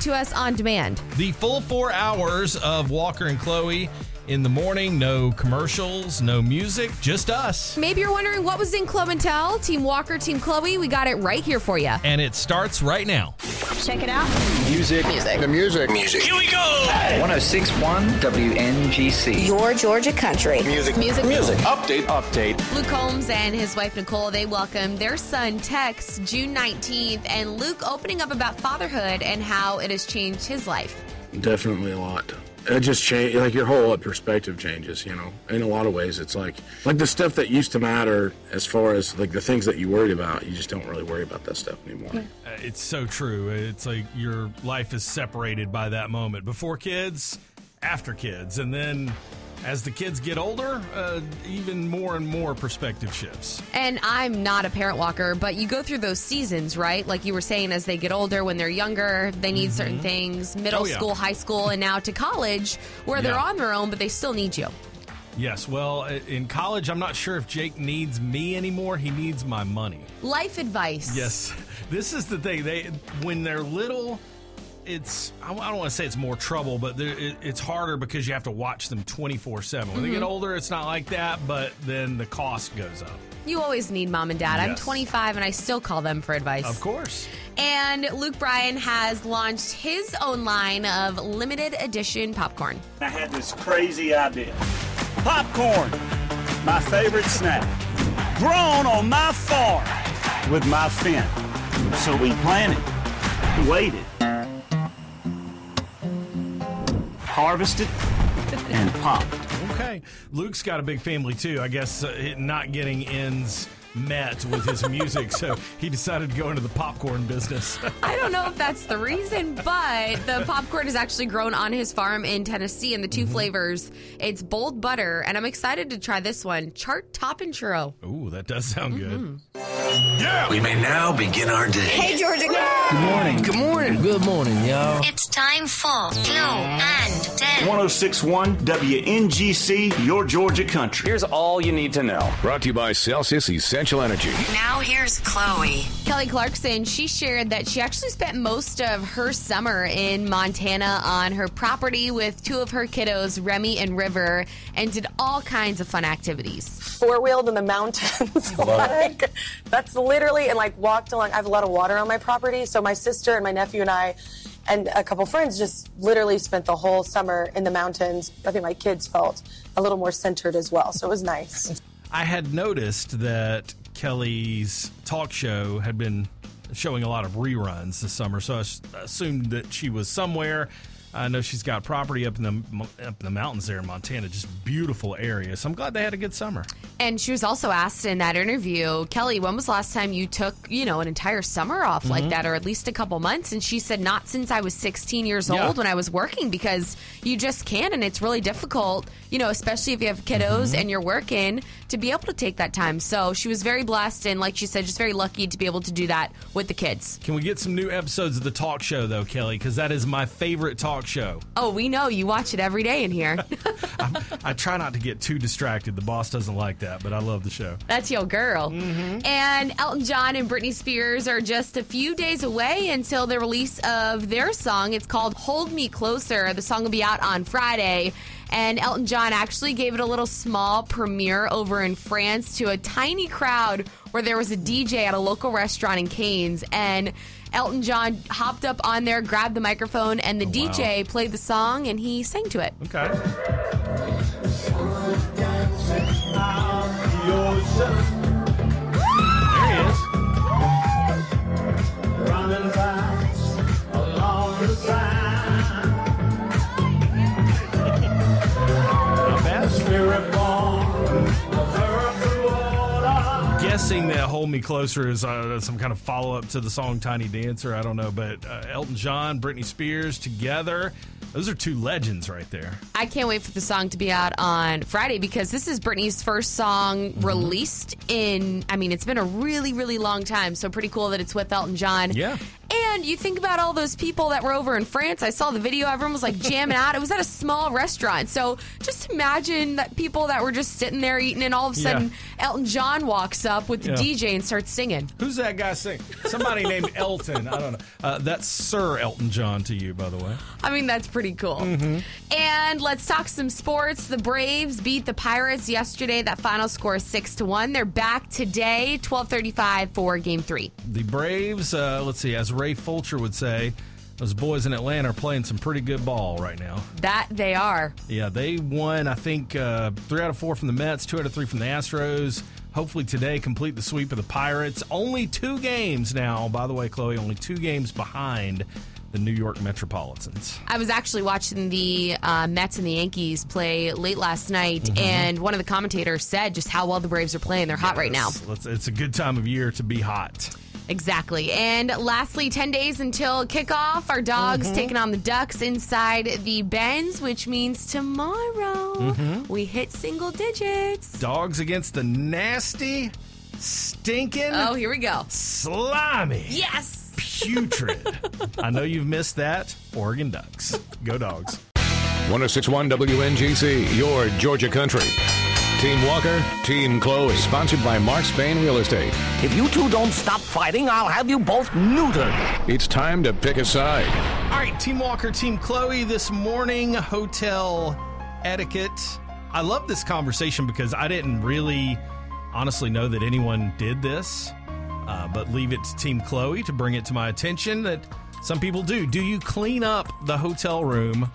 to us on demand. The full four hours of Walker and Chloe in the morning. No commercials, no music, just us. Maybe you're wondering what was in Club and Tell, Team Walker, Team Chloe. We got it right here for you. And it starts right now. Check it out. Music. Music. The music. Music. Here we go. 1061 WNGC. Your Georgia country. Music. Music. Music. Update. Update. Luke Combs and his wife Nicole, they welcomed their son Tex June 19th, and Luke opening up about fatherhood and how it has changed his life. Definitely a lot. It just change like your whole perspective changes. You know, in a lot of ways, it's like like the stuff that used to matter as far as like the things that you worried about. You just don't really worry about that stuff anymore. Uh, It's so true. It's like your life is separated by that moment. Before kids, after kids, and then as the kids get older, uh, even more and more perspective shifts. And I'm not a parent walker, but you go through those seasons, right? Like you were saying, as they get older, when they're younger, they need certain things middle Oh, yeah. school, high school, and now to college, where they're on their own, but they still need you. Yes, well, in college, I'm not sure if Jake needs me anymore. He needs my money. Life advice. Yes, this is the thing. They when they're little, it's I I don't want to say it's more trouble, but there- it, it's harder because you have to watch them 24 seven. When they get mm-hmm. older, it's not like that, but then the cost goes up. You always need mom and dad. I'm 25 and I still call them for advice. Of course. And Luke Bryan has launched his own line of limited edition popcorn. I had this crazy idea. Popcorn, my favorite snack, grown on my farm with my fin. So we planted, waited, harvested, and popped. Okay. Luke's got a big family too. I guess uh, not getting ends met with his music, so he decided to go into the popcorn business. I don't know if that's the reason, but the popcorn is actually grown on his farm in Tennessee, and the 2 mm-hmm. flavors it's bold butter, and I'm excited to try this one chart top and churro. Ooh, that does sound mm-hmm. good. Yeah! We may now begin our day. Hey, Georgia. Good morning. Good morning. Good morning, y'all. It's time for Clue and Tell. 1061 WNGC, your Georgia country. Here's all you need to know. Brought to you by Celsius Essential Energy. Now here's Chloe. Kelly Clarkson, she shared that she actually spent most of her summer in Montana on her property with two of her kiddos, Remy and River, and did all kinds of fun activities. four wheeled in the mountains. like that's literally and like walked along. I have a lot of water on my property, so my sister and my nephew and I, and a couple friends just literally spent the whole summer in the mountains. I think my kids felt a little more centered as well, so it was nice. I had noticed that Kelly's talk show had been showing a lot of reruns this summer, so I assumed that she was somewhere. I know she's got property up in the up in the mountains there in Montana, just beautiful area. So I'm glad they had a good summer. And she was also asked in that interview, Kelly, when was the last time you took, you know, an entire summer off Mm-hmm. like that, or at least a couple months? And she said, not since I was 16 years Yeah. old when I was working, because you just can't, and it's really difficult, you know, especially if you have kiddos Mm-hmm. and you're working, to be able to take that time. So she was very blessed, and like she said, just very lucky to be able to do that with the kids. Can we get some new episodes of the talk show though, Kelly? Because that is my favorite talk show. Oh, we know you watch it every day in here. I try not to get too distracted. The boss doesn't like that, but I love the show. That's your girl. Mm-hmm. And Elton John and Britney Spears are just a few days away until the release of their song. It's called Hold Me Closer. The song will be out on Friday. And Elton John actually gave it a little small premiere over in France to a tiny crowd where there was a DJ at a local restaurant in Cannes. And Elton John hopped up on there, grabbed the microphone, and the oh, DJ played the song and he sang to it. Okay. There he is. Not bad. Guessing that "Hold Me Closer" is uh, some kind of follow up to the song "Tiny Dancer." I don't know, but uh, Elton John, Britney Spears together. Those are two legends right there. I can't wait for the song to be out on Friday because this is Britney's first song Mm-hmm. released in, I mean, it's been a really, really long time. So pretty cool that it's with Elton John. Yeah. And you think about all those people that were over in France. I saw the video. Everyone was like jamming out. It was at a small restaurant. So just imagine that people that were just sitting there eating, and all of a sudden Elton John walks up with the Yeah. DJ and starts singing. Who's that guy singing? Somebody named Elton. I don't know. Uh, that's Sir Elton John to you, by the way. I mean, that's pretty cool. And let's talk some sports. The Braves beat the Pirates yesterday. That final score is six to one. They're back today, twelve thirty-five for Game Three. The Braves, uh, let's see, as Ray Fulcher would say, those boys in Atlanta are playing some pretty good ball right now. That they are. Yeah, they won, I think, uh, three out of four from the Mets, two out of three from the Astros. Hopefully today complete the sweep of the Pirates. Only two games now, by the way, Chloe, only two games behind the New York Metropolitans. I was actually watching the uh, Mets and the Yankees play late last night, Mm-hmm. and one of the commentators said just how well the Braves are playing. They're hot right now. It's a good time of year to be hot. Exactly. And lastly, 10 days until kickoff. Our dogs Mm-hmm. taking on the Ducks inside the Benz, which means tomorrow Mm-hmm. we hit single digits. Dogs against the nasty, stinking, Oh, here we go. slimy, Yes. putrid. I know you've missed that. Oregon Ducks. Go dogs. 1061 WNGC, your Georgia country. Team Walker, Team Chloe. Sponsored by Mark Spain Real Estate. If you two don't stop fighting, I'll have you both neutered. It's time to pick a side. All right, Team Walker, Team Chloe, this morning, hotel etiquette. I love this conversation because I didn't really honestly know that anyone did this, uh, but leave it to Team Chloe to bring it to my attention that some people do. Do you clean up the hotel room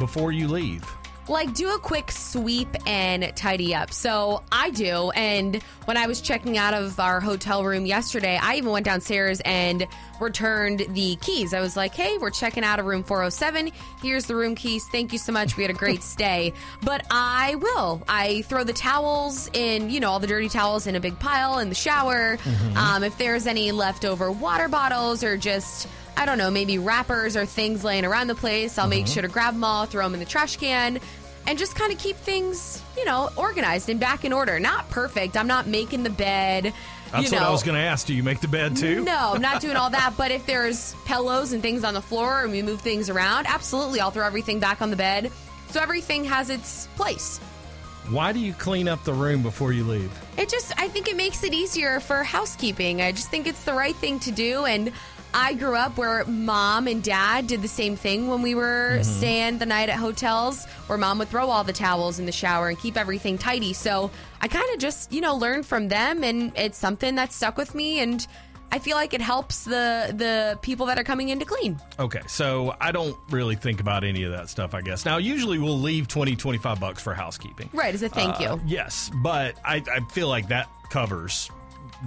before you leave? Like, do a quick sweep and tidy up. So I do. And when I was checking out of our hotel room yesterday, I even went downstairs and returned the keys. I was like, hey, we're checking out of room 407. Here's the room keys. Thank you so much. We had a great stay. But I will. I throw the towels in, you know, all the dirty towels in a big pile in the shower. Um, if there's any leftover water bottles or just. I don't know, maybe wrappers or things laying around the place. I'll make mm-hmm. sure to grab them all, throw them in the trash can, and just kind of keep things, you know, organized and back in order. Not perfect. I'm not making the bed. That's you what I was going to ask. Do you make the bed too? No, I'm not doing all that. But if there's pillows and things on the floor and we move things around, absolutely, I'll throw everything back on the bed. So everything has its place. Why do you clean up the room before you leave? It just, I think it makes it easier for housekeeping. I just think it's the right thing to do. And I grew up where mom and dad did the same thing when we were staying the night at hotels, where mom would throw all the towels in the shower and keep everything tidy. So I kind of just, you know, learned from them. And it's something that stuck with me. And I feel like it helps the the people that are coming in to clean. Okay, so I don't really think about any of that stuff, I guess. Now, usually we'll leave 20, 25 bucks for housekeeping. Right, as a thank Uh, you. Yes, but I, I feel like that covers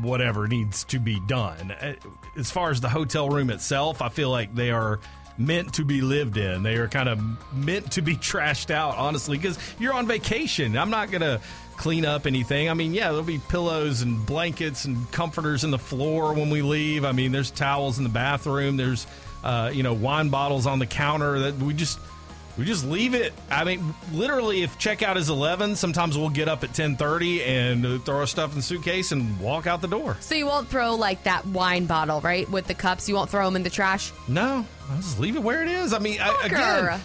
whatever needs to be done. Uh, As far as the hotel room itself, I feel like they are meant to be lived in. They are kind of meant to be trashed out, honestly, because you're on vacation. I'm not going to clean up anything. I mean, yeah, there'll be pillows and blankets and comforters in the floor when we leave. I mean, there's towels in the bathroom. There's, uh, you know, wine bottles on the counter that we just we just leave it. I mean, literally, if checkout is eleven, sometimes we'll get up at ten thirty and throw our stuff in the suitcase and walk out the door. So you won't throw like that wine bottle, right, with the cups. You won't throw them in the trash. No, I'll just leave it where it is. I mean, I, again,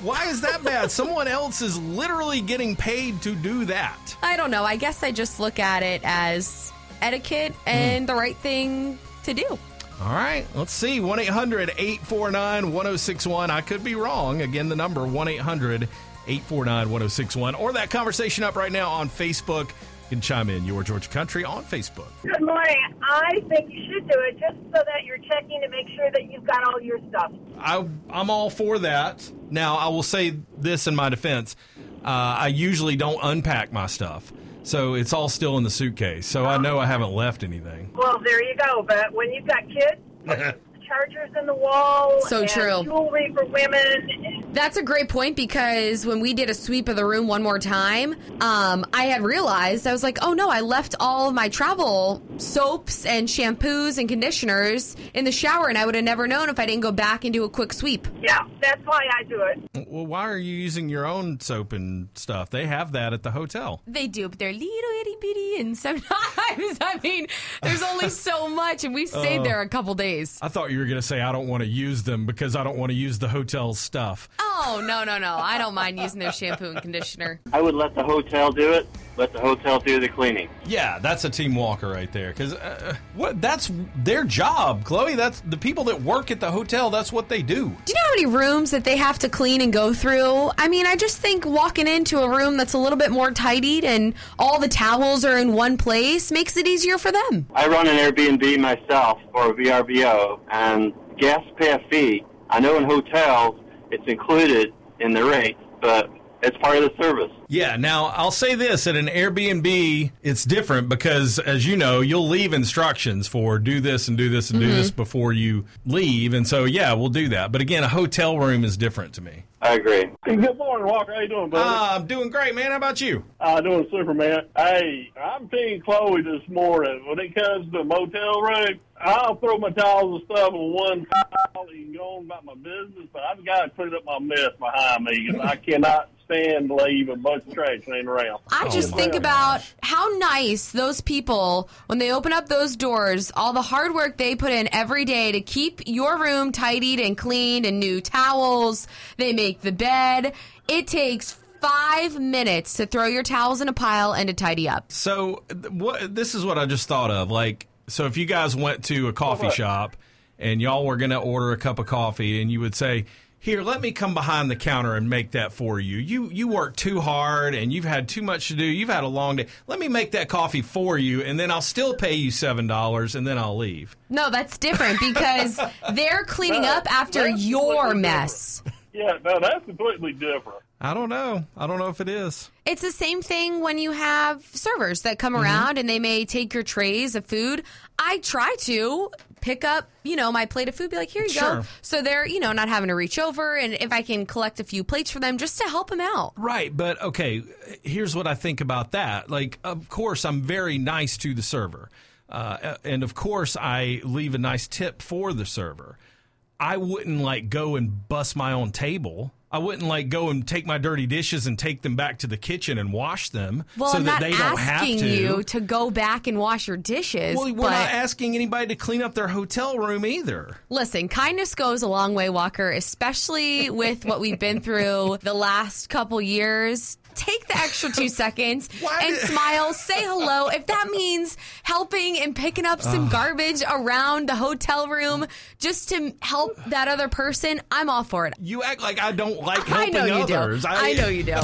why is that bad? Someone else is literally getting paid to do that. I don't know. I guess I just look at it as etiquette hmm. and the right thing to do. All right, let's see. 1 800 849 1061. I could be wrong. Again, the number 1 800 849 1061. Or that conversation up right now on Facebook. You can chime in Your Georgia Country on Facebook. Good morning. I think you should do it just so that you're checking to make sure that you've got all your stuff. I, I'm all for that. Now, I will say this in my defense uh, I usually don't unpack my stuff. So it's all still in the suitcase. So I know I haven't left anything. Well, there you go. But when you've got kids, chargers in the wall, So and true. jewelry for women. That's a great point because when we did a sweep of the room one more time, um, I had realized I was like, oh no, I left all of my travel soaps and shampoos and conditioners in the shower, and I would have never known if I didn't go back and do a quick sweep. Yeah, that's why I do it. Well, why are you using your own soap and stuff? They have that at the hotel. They do, but they're little itty bitty, and sometimes, I mean, there's only so much, and we stayed Oh. there a couple days. I thought you were going to say I don't want to use them because I don't want to use the hotel stuff. Oh, no, no, no. I don't mind using their shampoo and conditioner. I would let the hotel do it. Let the hotel do the cleaning. Yeah, that's a team walker right there. Because uh, what that's their job, Chloe. That's the people that work at the hotel. That's what they do. Do you know how many rooms that they have to clean and go through? I mean, I just think walking into a room that's a little bit more tidied and all the towels are in one place makes it easier for them. I run an Airbnb myself or a VRBO, and guests pay a fee. I know in hotels it's included in the rate, but it's part of the service. Yeah. Now I'll say this: at an Airbnb, it's different because, as you know, you'll leave instructions for do this and do this and do Mm-hmm. this before you leave, and so yeah, we'll do that. But again, a hotel room is different to me. I agree. Good morning, Walker. How you doing, buddy? Uh, I'm doing great, man. How about you? Uh, doing super, man. Hey, I'm Team Chloe this morning. When it comes to motel room, I'll throw my towels and stuff in one pile and go on about my business, but I've got to clean up my mess behind me. 'cause I cannot stand to leave a bunch of trash laying around. I oh just think about how nice those people, when they open up those doors, all the hard work they put in every day to keep your room tidied and cleaned and new towels. They make the bed. It takes five minutes to throw your towels in a pile and to tidy up. So what? This is what I just thought of. Like, so if you guys went to a coffee shop and y'all were going to order a cup of coffee, and you would say. Here, let me come behind the counter and make that for you. You you work too hard and you've had too much to do. You've had a long day. Let me make that coffee for you, and then I'll still pay you seven dollars, and then I'll leave. No, that's different because they're cleaning up after your completely mess. Yeah, no, that's completely different. I don't know. I don't know if it is. It's the same thing when you have servers that come Mm-hmm. around and they may take your trays of food. I try to pick up, you know, my plate of food, be like, here you Sure. go. So they're, you know, not having to reach over. And if I can collect a few plates for them just to help them out. Right, but okay, here's what I think about that. Like, of course, I'm very nice to the server. Uh, and of course, I leave a nice tip for the server. I wouldn't like go and bust my own table. I wouldn't like go and take my dirty dishes and take them back to the kitchen and wash them Well, so I'm that not they don't have asking to. you to go back and wash your dishes. well, we're but not asking anybody to clean up their hotel room either. Listen, kindness goes a long way, Walker, especially with what we've been through the last couple years. Take the extra two seconds and smile, say hello. If that means helping and picking up some garbage around the hotel room just to help that other person, I'm all for it. You act like I don't like I helping know you others. do. I know you do.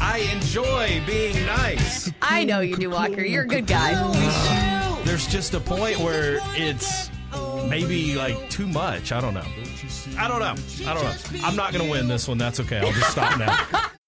I enjoy being nice. I know you do, Walker. You're a good guy. There's just a point where it's maybe like too much. I don't know. I don't know. I don't know. I'm not going to win this one. That's okay. I'll just stop now.